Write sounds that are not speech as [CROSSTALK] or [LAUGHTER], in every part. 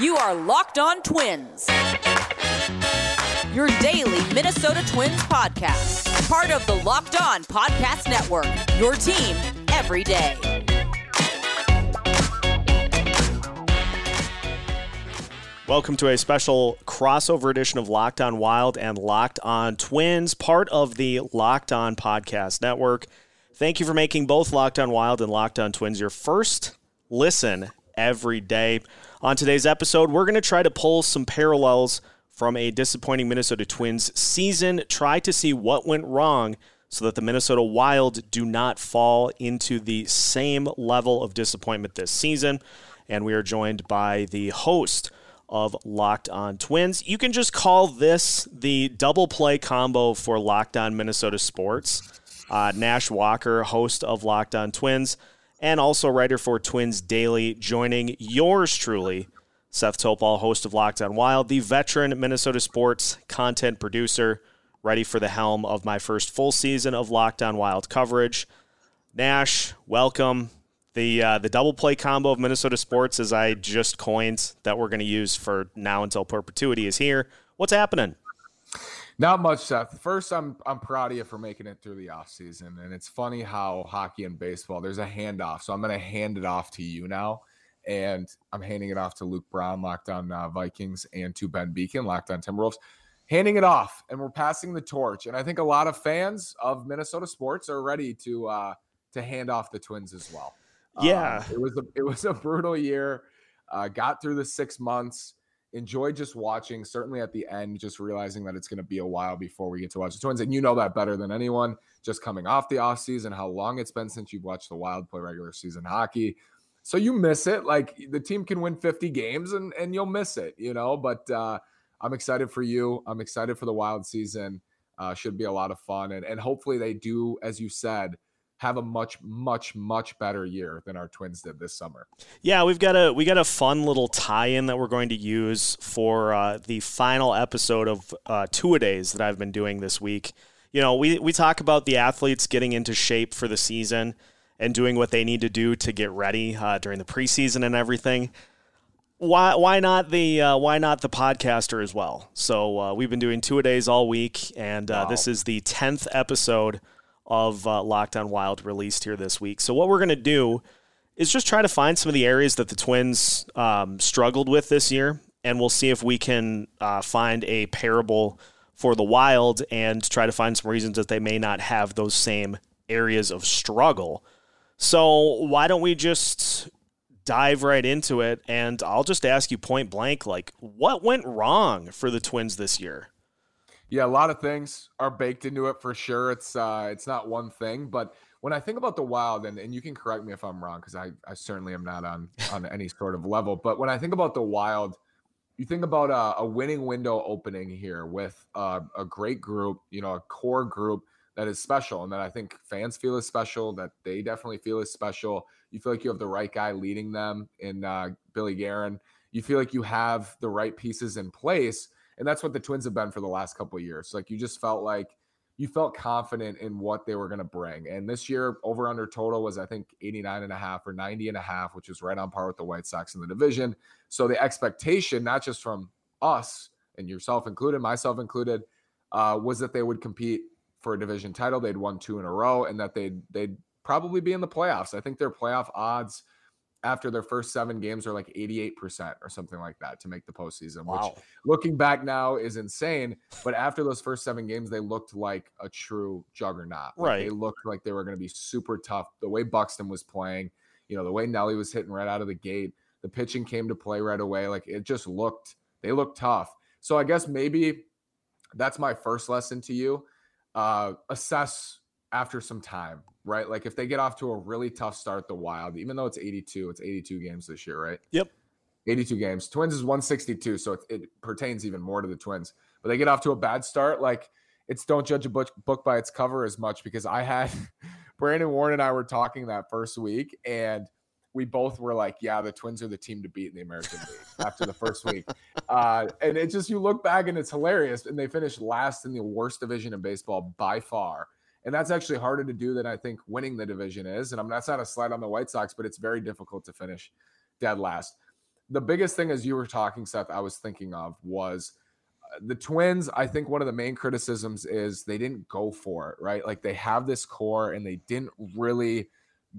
You are Locked On Twins, your daily Minnesota Twins podcast, part of the Locked On Podcast Network, your team every day. Welcome to a special crossover edition of Locked On Wild and Locked On Twins, part of the Locked On Podcast Network. Thank you for making both Locked On Wild and Locked On Twins your first listen every day. On today's episode, we're going to try to pull some parallels from a disappointing Minnesota Twins season, try to see what went wrong so that the Minnesota Wild do not fall into the same level of disappointment this season. And we are joined by the host of Locked On Twins. You can just call this the double play combo for Locked On Minnesota Sports. Uh, Nash Walker, host of Locked On Twins and also writer for Twins Daily, joining yours truly, Seth Topal, host of Locked On Wild, the veteran Minnesota sports content producer, ready for the helm of my first full season of Locked On Wild coverage. Nash, welcome. The uh, the double play combo of Minnesota sports, as I just coined, that we're going to use for now until perpetuity, is here. What's happening? Not much, Seth. First, I'm I'm proud of you for making it through the off season, and it's funny how hockey and baseball there's a handoff. So I'm going to hand it off to you now, and I'm handing it off to Luke Brown, locked on uh, Vikings, and to Ben Beacon, locked on Timberwolves. Handing it off, and we're passing the torch. And I think a lot of fans of Minnesota sports are ready to uh, to hand off the Twins as well. Yeah, um, it was a it was a brutal year. Uh, got through the six months enjoyed just watching, certainly at the end, just realizing that it's going to be a while before we get to watch the Twins. And you know that better than anyone, just coming off the offseason, how long it's been since you've watched the Wild play regular season hockey. So you miss it. Like the team can win 50 games and, and you'll miss it, you know. But uh, I'm excited for you. I'm excited for the Wild season. Uh, should be a lot of fun. And, and hopefully they do, as you said, have a much much much better year than our twins did this summer. Yeah we've got a we got a fun little tie-in that we're going to use for uh, the final episode of uh, two a days that i've been doing this week. You know we, we talk about the athletes getting into shape for the season and doing what they need to do to get ready uh, during the preseason and everything. Why why not the uh, why not the podcaster as well? So uh, we've been doing two a days all week and uh, wow. this is the 10th episode of uh, Locked On Wild released here this week. So what we're going to do is just try to find some of the areas that the Twins um, struggled with this year, and we'll see if we can uh, find a parable for the Wild and try to find some reasons that they may not have those same areas of struggle. So why don't we just dive right into it? And I'll just ask you point blank, like, what went wrong for the Twins this year? Yeah, a lot of things are baked into it for sure. It's uh it's not one thing, but when I think about the wild, and, and you can correct me if I'm wrong, because I, I certainly am not on on any sort of level, but when I think about the wild, you think about a, a winning window opening here with a great group, you know, a core group that is special and that I think fans feel is special, that they definitely feel is special. You feel like you have the right guy leading them in uh, Billy Guerin. You feel like you have the right pieces in place and that's what the Twins have been for the last couple of years. Like you just felt like you felt confident in what they were going to bring. And this year, over under total was, I think, 89 and a half or 90 and a half, which is right on par with the White Sox in the division. So the expectation, not just from us and yourself included, myself included, uh, was that they would compete for a division title. They'd won two in a row and that they'd, they'd probably be in the playoffs. I think their playoff odds after their first seven games are like 88% or something like that to make the postseason, wow. which looking back now is insane. But after those first seven games, they looked like a true juggernaut. Like right. They looked like they were going to be super tough. The way Buxton was playing, you know, the way Nelly was hitting right out of the gate, the pitching came to play right away. Like it just looked, they looked tough. So I guess maybe that's my first lesson to you. Uh, assess after some time, right? Like if they get off to a really tough start, the Wild, even though it's 82, it's 82 games this year, right? Yep. 82 games. Twins is 162, so it, it pertains even more to the Twins. But they get off to a bad start, like it's don't judge a book, book by its cover as much because I had [LAUGHS] Brandon Warne and I were talking that first week and we both were like, yeah, the Twins are the team to beat in the American League [LAUGHS] after the first week. Uh, and it just, you look back and it's hilarious. And they finished last in the worst division in baseball by far and that's actually harder to do than I think winning the division is. And I'm that's not a slide on the White Sox, but it's very difficult to finish dead last. the biggest thing as you were talking, Seth, I was thinking of was uh, the Twins. I think one of the main criticisms is they didn't go for it, right? Like they have this core and they didn't really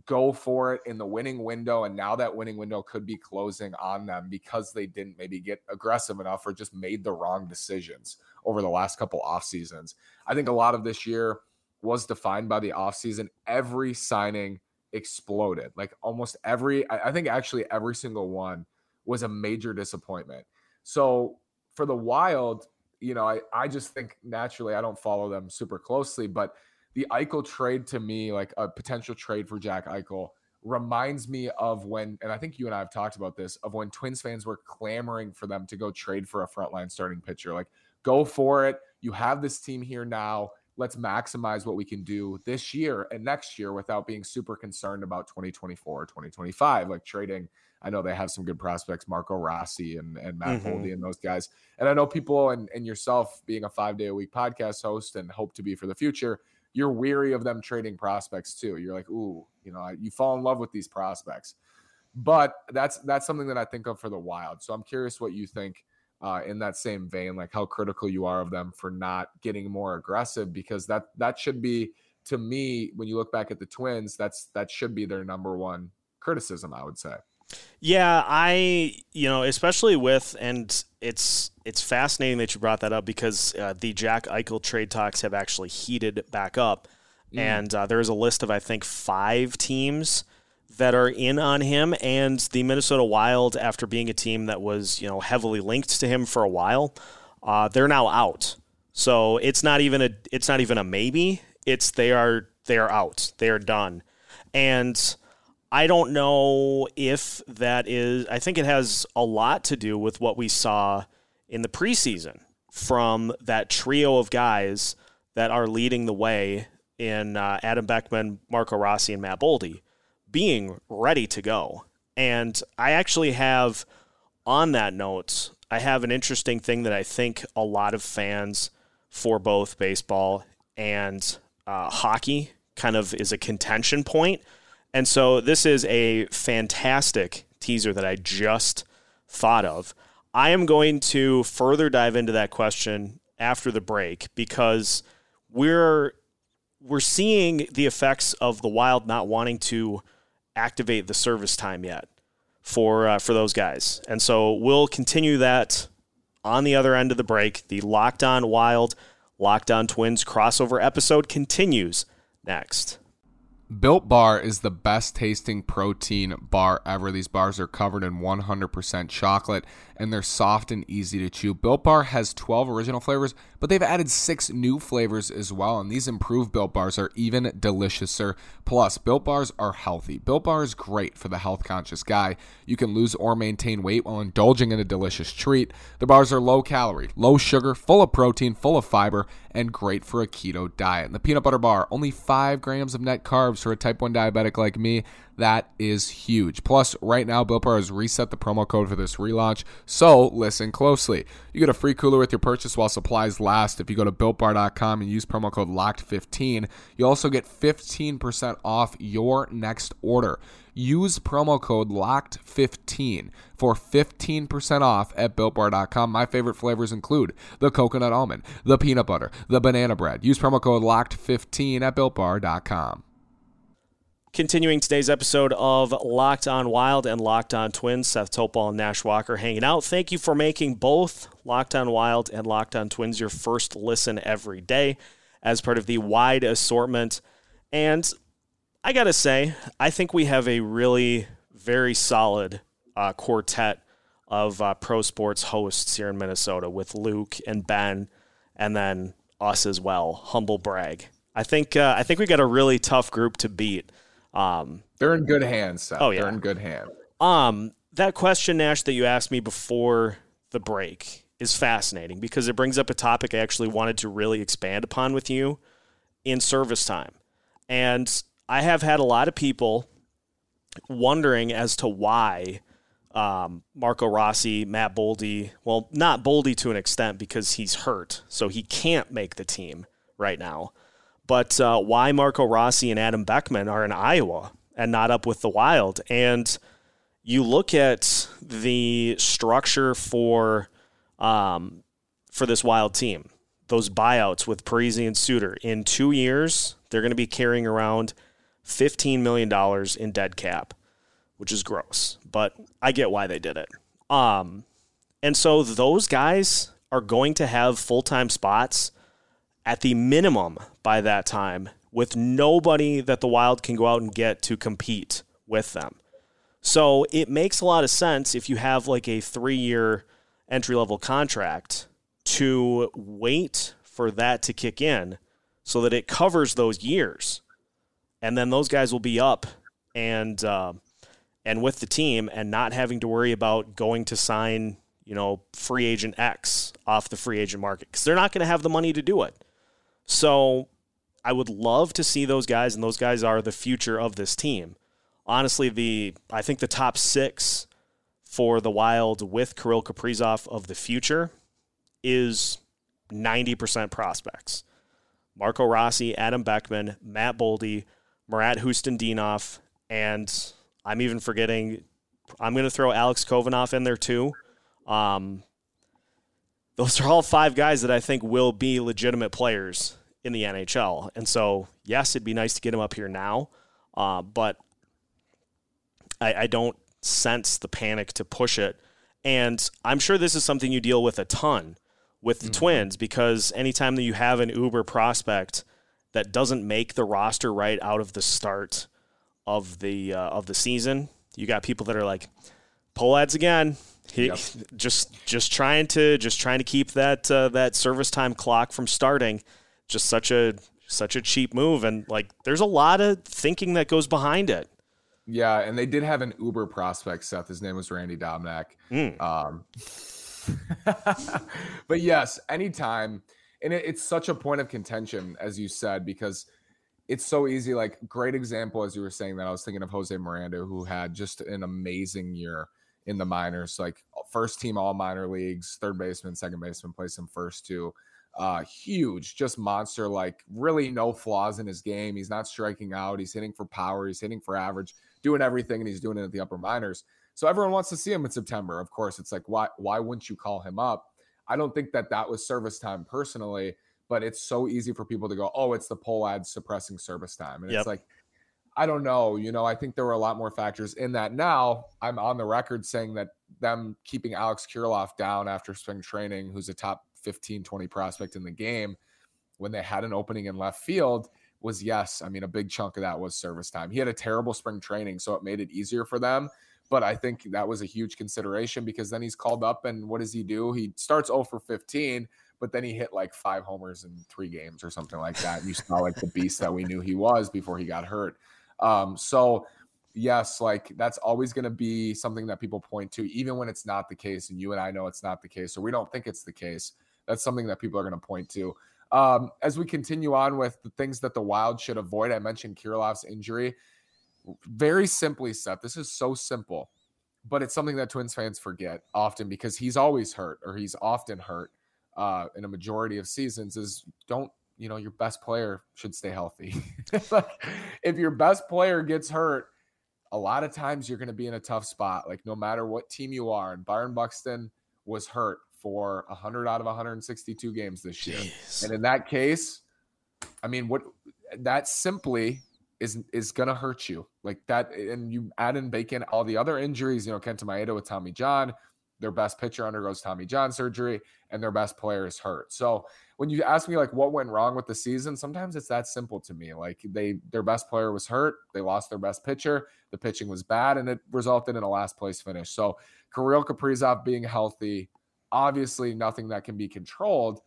go for it in the winning window. And now that winning window could be closing on them because they didn't maybe get aggressive enough or just made the wrong decisions over the last couple off seasons. I think a lot of this year was defined by the offseason. Every signing exploded. Like almost every, I think actually every single one was a major disappointment. So for the Wild, you know, I, I just think naturally I don't follow them super closely, but the Eichel trade to me, like a potential trade for Jack Eichel, reminds me of when, and I think you and I have talked about this, of when Twins fans were clamoring for them to go trade for a frontline starting pitcher. Like, go for it. You have this team here now let's maximize what we can do this year and next year without being super concerned about 2024 or 2025 like trading. I know they have some good prospects marco rossi and, and matt mm and those guys. And i know people and, and yourself being a five day a week podcast host and hope to be for the future you're weary of them trading prospects too. You're like ooh you know you fall in love with these prospects. But that's that's something that i think of for the wild. So i'm curious what you think uh, in that same vein, like how critical you are of them for not getting more aggressive, because that that should be to me when you look back at the Twins, that's that should be their number one criticism, I would say. Yeah, I you know especially with and it's it's fascinating that you brought that up because uh, the Jack Eichel trade talks have actually heated back up, mm. and uh, there's a list of I think five teams that are in on him and the Minnesota Wild after being a team that was, you know, heavily linked to him for a while. Uh, they're now out. So it's not even a it's not even a maybe. It's they are they are out. They are done. And I don't know if that is I think it has a lot to do with what we saw in the preseason from that trio of guys that are leading the way in uh, Adam Beckman, Marco Rossi, and Matt Boldy being ready to go. And I actually have, on that note, I have an interesting thing that I think a lot of fans for both baseball and uh, hockey kind of is a contention point. And so this is a fantastic teaser that I just thought of. I am going to further dive into that question after the break because we're we're seeing the effects of the wild not wanting to activate the service time yet for uh, for those guys. And so we'll continue that on the other end of the break. The Locked On Wild, Locked On Twins crossover episode continues next. Built Bar is the best tasting protein bar ever. These bars are covered in 100% chocolate and they're soft and easy to chew. Built Bar has 12 original flavors, but they've added six new flavors as well. And these improved Built Bars are even deliciouser. Plus, Built Bars are healthy. Built Bar is great for the health conscious guy. You can lose or maintain weight while indulging in a delicious treat. The bars are low calorie, low sugar, full of protein, full of fiber, and great for a keto diet. And the peanut butter bar, only 5 grams of net carbs for a type 1 diabetic like me. That is huge. Plus, right now, Built Bar has reset the promo code for this relaunch, so listen closely. You get a free cooler with your purchase while supplies last. If you go to BuiltBar.com and use promo code LOCKED15, you also get 15% off your next order. Use promo code LOCKED15 for 15% off at BuiltBar.com. My favorite flavors include the coconut almond, the peanut butter, the banana bread. Use promo code LOCKED15 at BuiltBar.com. Continuing today's episode of Locked On Wild and Locked On Twins, Seth Topol and Nash Walker hanging out. Thank you for making both Locked On Wild and Locked On Twins your first listen every day as part of the wide assortment. And I got to say, I think we have a really very solid uh, quartet of uh, pro sports hosts here in Minnesota with Luke and Ben, and then us as well. Humble brag. I think uh, I think we got a really tough group to beat. Um, They're in good hands. Seth. Oh yeah, They're in good hands. Um, that question, Nash, that you asked me before the break is fascinating because it brings up a topic I actually wanted to really expand upon with you in service time. And I have had a lot of people wondering as to why um, Marco Rossi, Matt Boldy, well, not Boldy to an extent because he's hurt, so he can't make the team right now but uh, why Marco Rossi and Adam Beckman are in Iowa and not up with the Wild. And you look at the structure for um, for this wild team, those buyouts with Parise and Suter in two years, they're going to be carrying around fifteen million dollars in dead cap, which is gross. But I get why they did it. Um, and so those guys are going to have full time spots at the minimum by that time with nobody that the Wild can go out and get to compete with them. So it makes a lot of sense if you have like a three year entry level contract to wait for that to kick in so that it covers those years. And then those guys will be up and, uh, and with the team and not having to worry about going to sign, you know, free agent X off the free agent market because they're not going to have the money to do it. So I would love to see those guys, and those guys are the future of this team. Honestly, the I think the top six for the Wild with Kirill Kaprizov of the future is 90% prospects. Marco Rossi, Adam Beckman, Matt Boldy, Marat Khusnutdinov, and I'm even forgetting. I'm going to throw Alex Khovanov in there too. Um, those are all five guys that I think will be legitimate players in the NHL. And so, yes, it'd be nice to get him up here now, uh, but I, I don't sense the panic to push it. And I'm sure this is something you deal with a ton with the mm-hmm. Twins because anytime that you have an Uber prospect that doesn't make the roster right out of the start of the uh, of the season, you got people that are like, Pohlads again. He, yep. [LAUGHS] just just trying to just trying to keep that uh, that service time clock from starting just such a such a cheap move. And like there's a lot of thinking that goes behind it. Yeah and they did have an uber prospect seth. His name was randy Dobnak mm. um, [LAUGHS] but yes anytime. And it, it's such a point of contention as you said because it's so easy. Like great example as you were saying that i was thinking of jose miranda who had just an amazing year in the minors. Like first team all minor leagues third baseman second baseman placed him first too uh, huge, just monster. Like really no flaws in his game. He's not striking out. He's hitting for power. He's hitting for average, doing everything, and he's doing it at the upper minors. So everyone wants to see him in September. Of course, it's like why why wouldn't you call him up? I don't think that that was service time personally, but it's so easy for people to go, oh, it's the Pohlad suppressing service time, and yep. it's like. I don't know. You know, I think there were a lot more factors in that. Now I'm on the record saying that them keeping Alex Kirilloff down after spring training, who's a top 15, 20 prospect in the game when they had an opening in left field was yes. I mean, a big chunk of that was service time. He had a terrible spring training, so it made it easier for them. But I think that was a huge consideration because then he's called up and what does he do? He starts 0 for 15, but then he hit like five homers in three games or something like that. And You saw like the beast that we knew he was before he got hurt. Um, so yes, like that's always going to be something that people point to, even when it's not the case. And you and I know it's not the case, or we don't think it's the case that's something that people are going to point to. Um, as we continue on with the things that the Wild should avoid, I mentioned Kirilloff's injury. Very simply, Seth, this is so simple, but it's something that Twins fans forget often because he's always hurt or he's often hurt uh, in a majority of seasons. Is don't you know your best player should stay healthy. [LAUGHS] if your best player gets hurt, a lot of times you're going to be in a tough spot. Like no matter what team you are, and Byron Buxton was hurt for 100 out of 162 games this year. Jeez. And in that case, I mean, what that simply is is gonna hurt you like that. And you add in bacon all the other injuries. You know, Kenta Maeda with Tommy John, their best pitcher undergoes Tommy John surgery, and their best player is hurt. So when you ask me like what went wrong with the season, sometimes it's that simple to me. Like they their best player was hurt, they lost their best pitcher, the pitching was bad, and it resulted in a last place finish. So Kirill Kaprizov being healthy obviously nothing that can be controlled,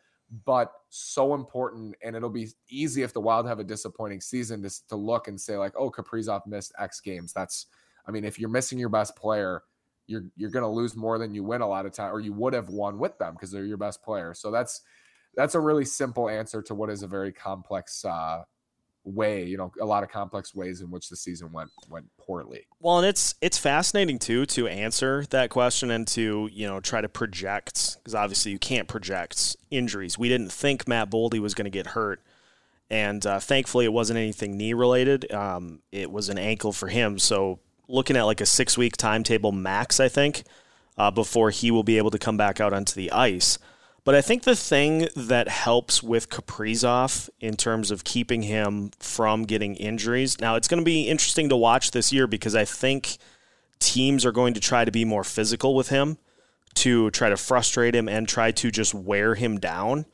but so important. And it'll be easy if the Wild have a disappointing season to, to look and say, like, oh, Kaprizov missed X games. That's, I mean, if you're missing your best player, you're you're going to lose more than you win a lot of time, or you would have won with them because they're your best player. So that's that's a really simple answer to what is a very complex uh, way, you know, a lot of complex ways in which the season went went poorly. Well, and it's it's fascinating too to answer that question and to you know try to project because obviously you can't project injuries. We didn't think Matt Boldy was going to get hurt, and uh, thankfully it wasn't anything knee related. Um, it was an ankle for him, so looking at like a six week timetable max, I think, uh, before he will be able to come back out onto the ice. But I think the thing that helps with Kaprizov in terms of keeping him from getting injuries. Now, it's going to be interesting to watch this year because I think teams are going to try to be more physical with him to try to frustrate him and try to just wear him down.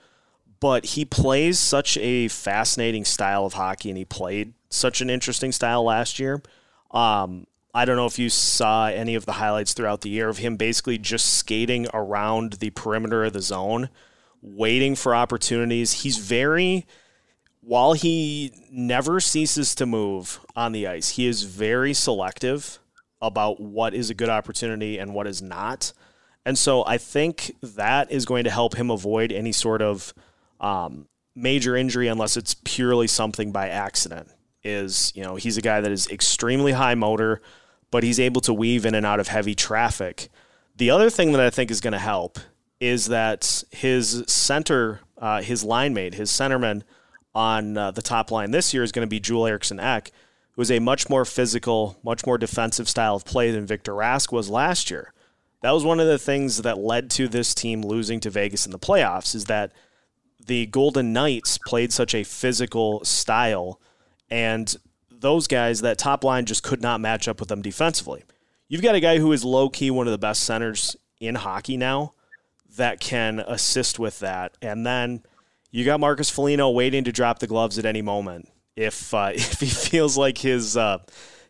But he plays such a fascinating style of hockey and he played such an interesting style last year. Um, I don't know if you saw any of the highlights throughout the year of him basically just skating around the perimeter of the zone, waiting for opportunities. He's very, while he never ceases to move on the ice, he is very selective about what is a good opportunity and what is not. And so I think that is going to help him avoid any sort of um, major injury unless it's purely something by accident is, you know, he's a guy that is extremely high motor, but he's able to weave in and out of heavy traffic. The other thing that I think is going to help is that his center, uh, his line mate, his centerman on uh, the top line this year is going to be Joel Eriksson Ek, who is a much more physical, much more defensive style of play than Victor Rask was last year. That was one of the things that led to this team losing to Vegas in the playoffs is that the Golden Knights played such a physical style and those guys, that top line just could not match up with them defensively. You've got a guy who is low key one of the best centers in hockey now that can assist with that. And then you got Marcus Foligno waiting to drop the gloves at any moment. If uh, [LAUGHS] if he feels like his uh,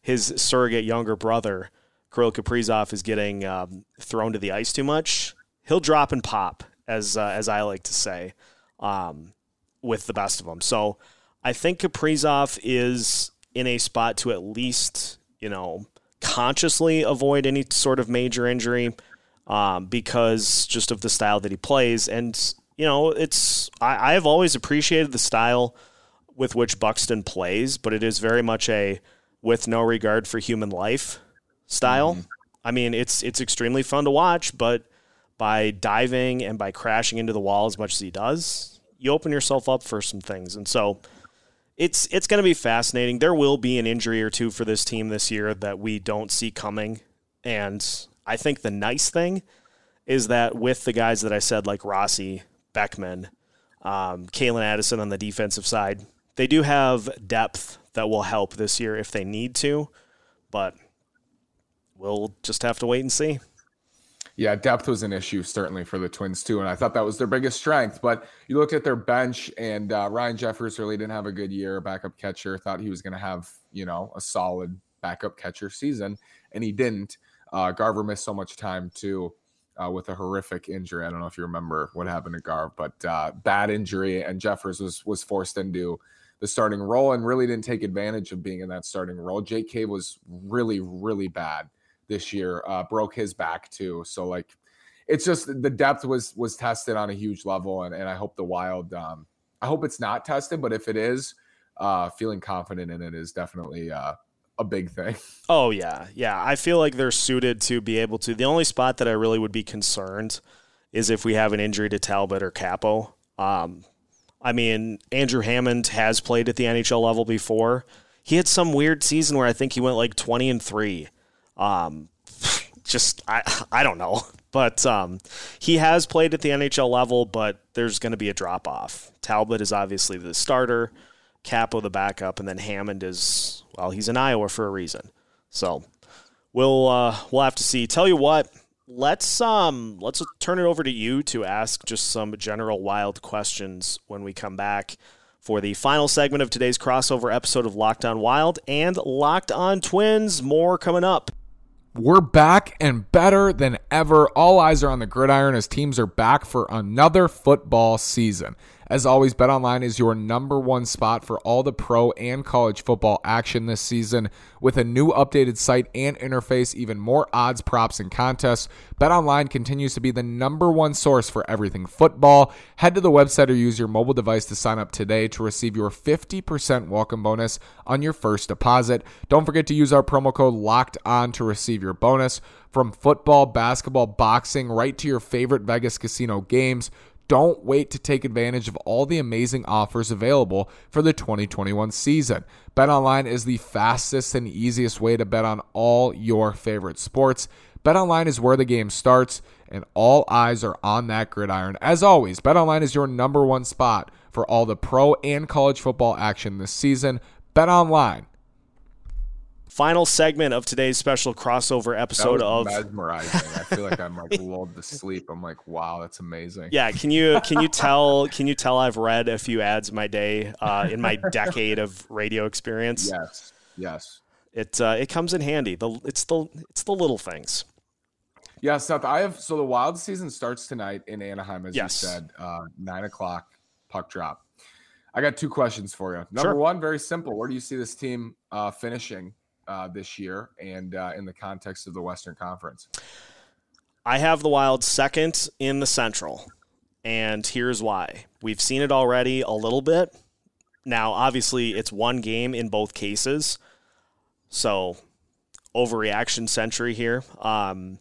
his surrogate younger brother, Kirill Kaprizov, is getting um, thrown to the ice too much, he'll drop and pop, as uh, as I like to say, um, with the best of them. So I think Kaprizov is in a spot to at least, you know, consciously avoid any sort of major injury um, because just of the style that he plays. And, you know, it's, I, I've always appreciated the style with which Buxton plays, but it is very much a with no regard for human life style. Mm-hmm. I mean, it's it's extremely fun to watch, but by diving and by crashing into the wall as much as he does, you open yourself up for some things. And so it's it's going to be fascinating. There will be an injury or two for this team this year that we don't see coming, and I think the nice thing is that with the guys that I said like Rossi, Beckman, um, Calen Addison on the defensive side, they do have depth that will help this year if they need to, but we'll just have to wait and see. Yeah, depth was an issue certainly for the Twins too, and I thought that was their biggest strength. But you looked at their bench, and uh, Ryan Jeffers really didn't have a good year. Backup catcher thought he was going to have you know a solid backup catcher season, and he didn't. Uh, Garver missed so much time too. Uh, with a horrific injury. I don't know if you remember what happened to Garv, but uh, bad injury, and Jeffers was was forced into the starting role and really didn't take advantage of being in that starting role. Jake Cave was really, really bad this year. Uh, broke his back too. So like, it's just the depth was was tested on a huge level, and and I hope the Wild. Um, I hope it's not tested, but if it is, uh, feeling confident in it is definitely uh, a big thing. [LAUGHS] Oh yeah, yeah. I feel like they're suited to be able to. The only spot that I really would be concerned is if we have an injury to Talbot or Kaapo. Um, I mean, Andrew Hammond has played at the NHL level before. He had some weird season where I think he went like twenty and three um, just I I don't know, but um, he has played at the NHL level, but there's going to be a drop off. Talbot is obviously the starter, Kaapo the backup, and then Hammond is well, he's in Iowa for a reason. So we'll uh, we'll have to see. Tell you what, let's um let's turn it over to you to ask just some general wild questions when we come back for the final segment of today's crossover episode of Locked On Wild and Locked On Twins. More coming up. We're back and better than ever. All eyes are on the gridiron as teams are back for another football season. As always, BetOnline is your number one spot for all the pro and college football action this season. With a new updated site and interface, even more odds, props, and contests, BetOnline continues to be the number one source for everything football. Head to the website or use your mobile device to sign up today to receive your 50% welcome bonus on your first deposit. Don't forget to use our promo code LOCKED ON to receive your bonus. From football, basketball, boxing, right to your favorite Vegas casino games. Don't wait to take advantage of all the amazing offers available for the 2021 season. BetOnline is the fastest and easiest way to bet on all your favorite sports. BetOnline is where the game starts, and all eyes are on that gridiron. As always, BetOnline is your number one spot for all the pro and college football action this season. BetOnline Final segment of today's special crossover episode of mesmerizing. I feel like I'm like [LAUGHS] lulled to sleep. I'm like, wow, that's amazing. Yeah, can you can you [LAUGHS] tell can you tell I've read a few ads my day uh, in my decade of radio experience? Yes, yes. It uh, it comes in handy. The it's the it's the little things. Yeah, Seth. I have so the wild season starts tonight in Anaheim, as yes. you said, uh, nine o'clock puck drop. I got two questions for you. Number sure. one, very simple. Where do you see this team uh, finishing uh, this year and uh, in the context of the Western Conference? I have the Wild second in the Central, and here's why. We've seen it already a little bit. Now, obviously, it's one game in both cases, so overreaction century here. Um,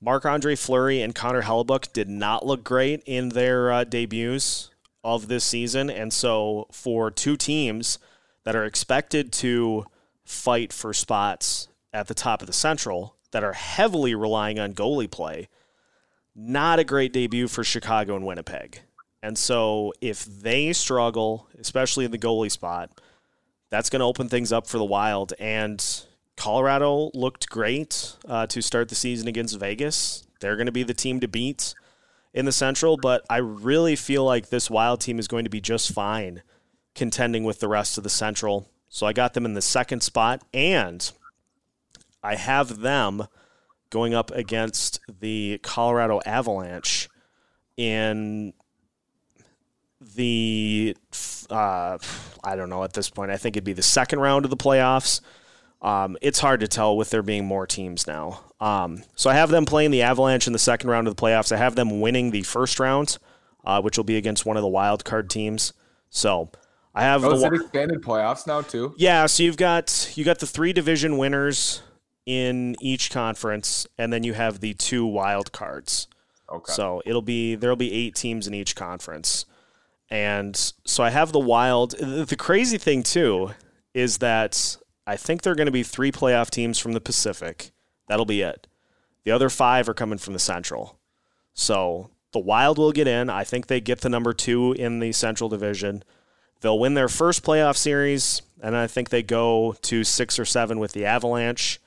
Marc Andre Fleury and Connor Hellebuyck did not look great in their uh, debuts of this season, and so for two teams that are expected to fight for spots at the top of the Central that are heavily relying on goalie play. Not a great debut for Chicago and Winnipeg. And so if they struggle, especially in the goalie spot, that's going to open things up for the Wild. And Colorado looked great uh, to start the season against Vegas. They're going to be the team to beat in the Central, but I really feel like this Wild team is going to be just fine contending with the rest of the Central. So I got them in the second spot, and I have them going up against the Colorado Avalanche in the uh, I don't know at this point. I think it'd be the second round of the playoffs. Um, it's hard to tell with there being more teams now. Um, so I have them playing the Avalanche in the second round of the playoffs. I have them winning the first round, uh, which will be against one of the wild card teams. So I have oh, the expanded playoffs now too. Yeah, so you've got you got the three division winners in each conference, and then you have the two wild cards. Okay. So it'll be there'll be eight teams in each conference, and so I have the wild. The crazy thing too is that I think there are going to be three playoff teams from the Pacific. That'll be it. The other five are coming from the Central. So the Wild will get in. I think they get the number two in the Central Division. They'll win their first playoff series, and I think they go to six or seven with the Avalanche.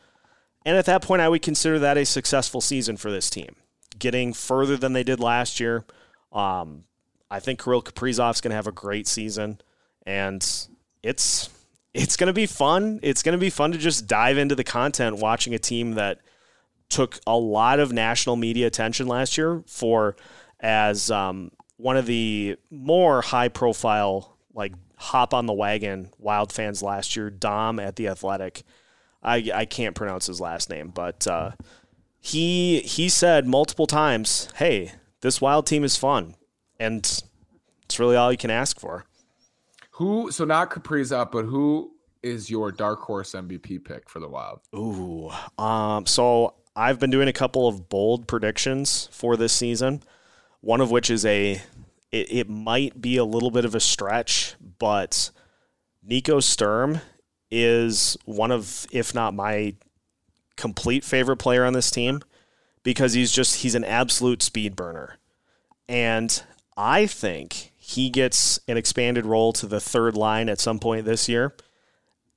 And at that point, I would consider that a successful season for this team, getting further than they did last year. Um, I think Kirill Kaprizov's going to have a great season, and it's it's going to be fun. It's going to be fun to just dive into the content watching a team that took a lot of national media attention last year for as um, one of the more high profile like hop on the wagon Wild fans last year. Dom at the Athletic, I I can't pronounce his last name, but uh, he he said multiple times, "Hey, this Wild team is fun," and it's really all you can ask for. Who? So not Kaprizov, but who is your dark horse MVP pick for the Wild? Ooh, um, so I've been doing a couple of bold predictions for this season. One of which is a it, it might be a little bit of a stretch, but Nico Sturm is one of, if not my complete favorite player on this team because he's just he's an absolute speed burner. And I think he gets an expanded role to the third line at some point this year.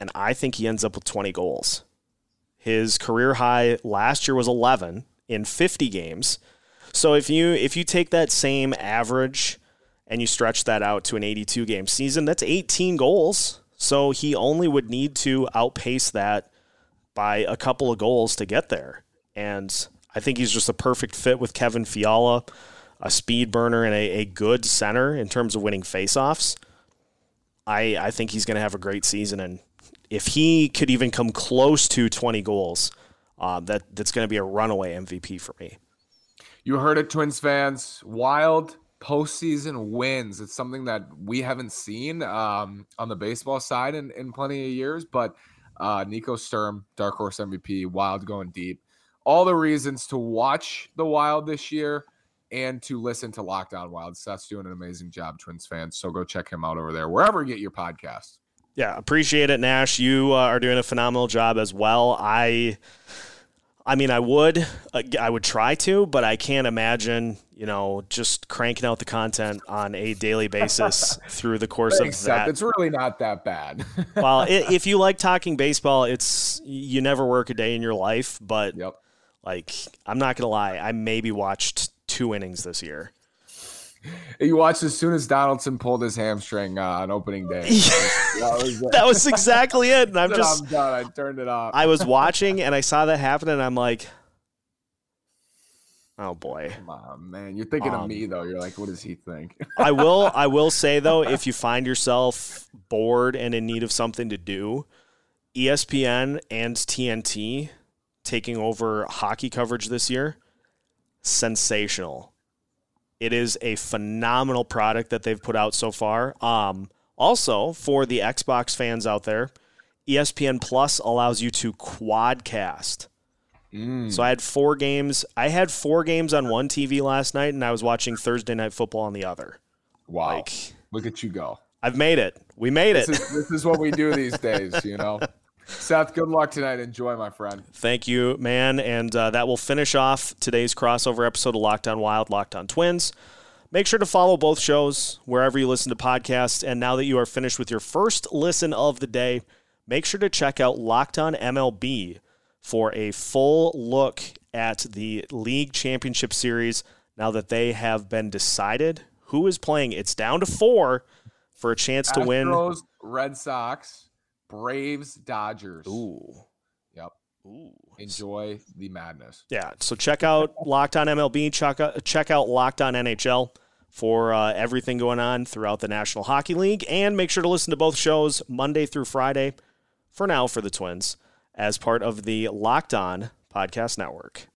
And I think he ends up with 20 goals. His career high last year was 11 in 50 games. So if you if you take that same average and you stretch that out to an 82 game season, that's 18 goals. So he only would need to outpace that by a couple of goals to get there. And I think he's just a perfect fit with Kevin Fiala, a speed burner and a, a good center in terms of winning faceoffs. I, I think he's going to have a great season. And if he could even come close to 20 goals, uh, that, that's going to be a runaway MVP for me. You heard it, Twins fans. Wild postseason wins. It's something that we haven't seen um, on the baseball side in, in plenty of years. But uh, Nico Sturm, Dark Horse MVP, Wild going deep. All the reasons to watch the Wild this year and to listen to Locked On Wild. Seth's doing an amazing job, Twins fans. So go check him out over there, wherever you get your podcast. Yeah, appreciate it, Nash. You uh, are doing a phenomenal job as well. I, I mean, I would, uh, I would try to, but I can't imagine, you know, just cranking out the content on a daily basis [LAUGHS] through the course of Except that. it's really not that bad. [LAUGHS] well, i if you like talking baseball, it's you never work a day in your life, but yep. like I'm not gonna lie, I maybe watched two innings this year. [LAUGHS] You watched as soon as Donaldson pulled his hamstring uh, on opening day. [LAUGHS] that, was that was exactly it. And I'm just I'm done. I turned it off. I was watching [LAUGHS] and I saw that happen, and I'm like, oh boy. Come on, man. You're thinking um, of me though. You're like, what does he think? I will. I will say though, if you find yourself bored and in need of something to do, ESPN and TNT taking over hockey coverage this year, sensational. It is a phenomenal product that they've put out so far. Um, also, for the Xbox fans out there, ESPN Plus allows you to quadcast. Mm. So I had four games. I had four games on one TV last night, and I was watching Thursday night football on the other. Wow! Like, Look at you go! I've made it. We made this it. Is, this is what we do these days, you know. [LAUGHS] Seth, good luck tonight. Enjoy, my friend. Thank you, man. And uh, that will finish off today's crossover episode of Locked On Wild, Locked On Twins. Make sure to follow both shows wherever you listen to podcasts. And now that you are finished with your first listen of the day, make sure to check out Locked On MLB for a full look at the League Championship Series now that they have been decided who is playing. It's down to four for a chance Astros, to win. Red Sox, Braves, Dodgers. Ooh. Yep. Ooh. Enjoy the madness. Yeah. So check out [LAUGHS] Locked On MLB. Check out, check out Locked On NHL for uh, everything going on throughout the National Hockey League. And make sure to listen to both shows Monday through Friday for now for the Twins as part of the Locked On Podcast Network.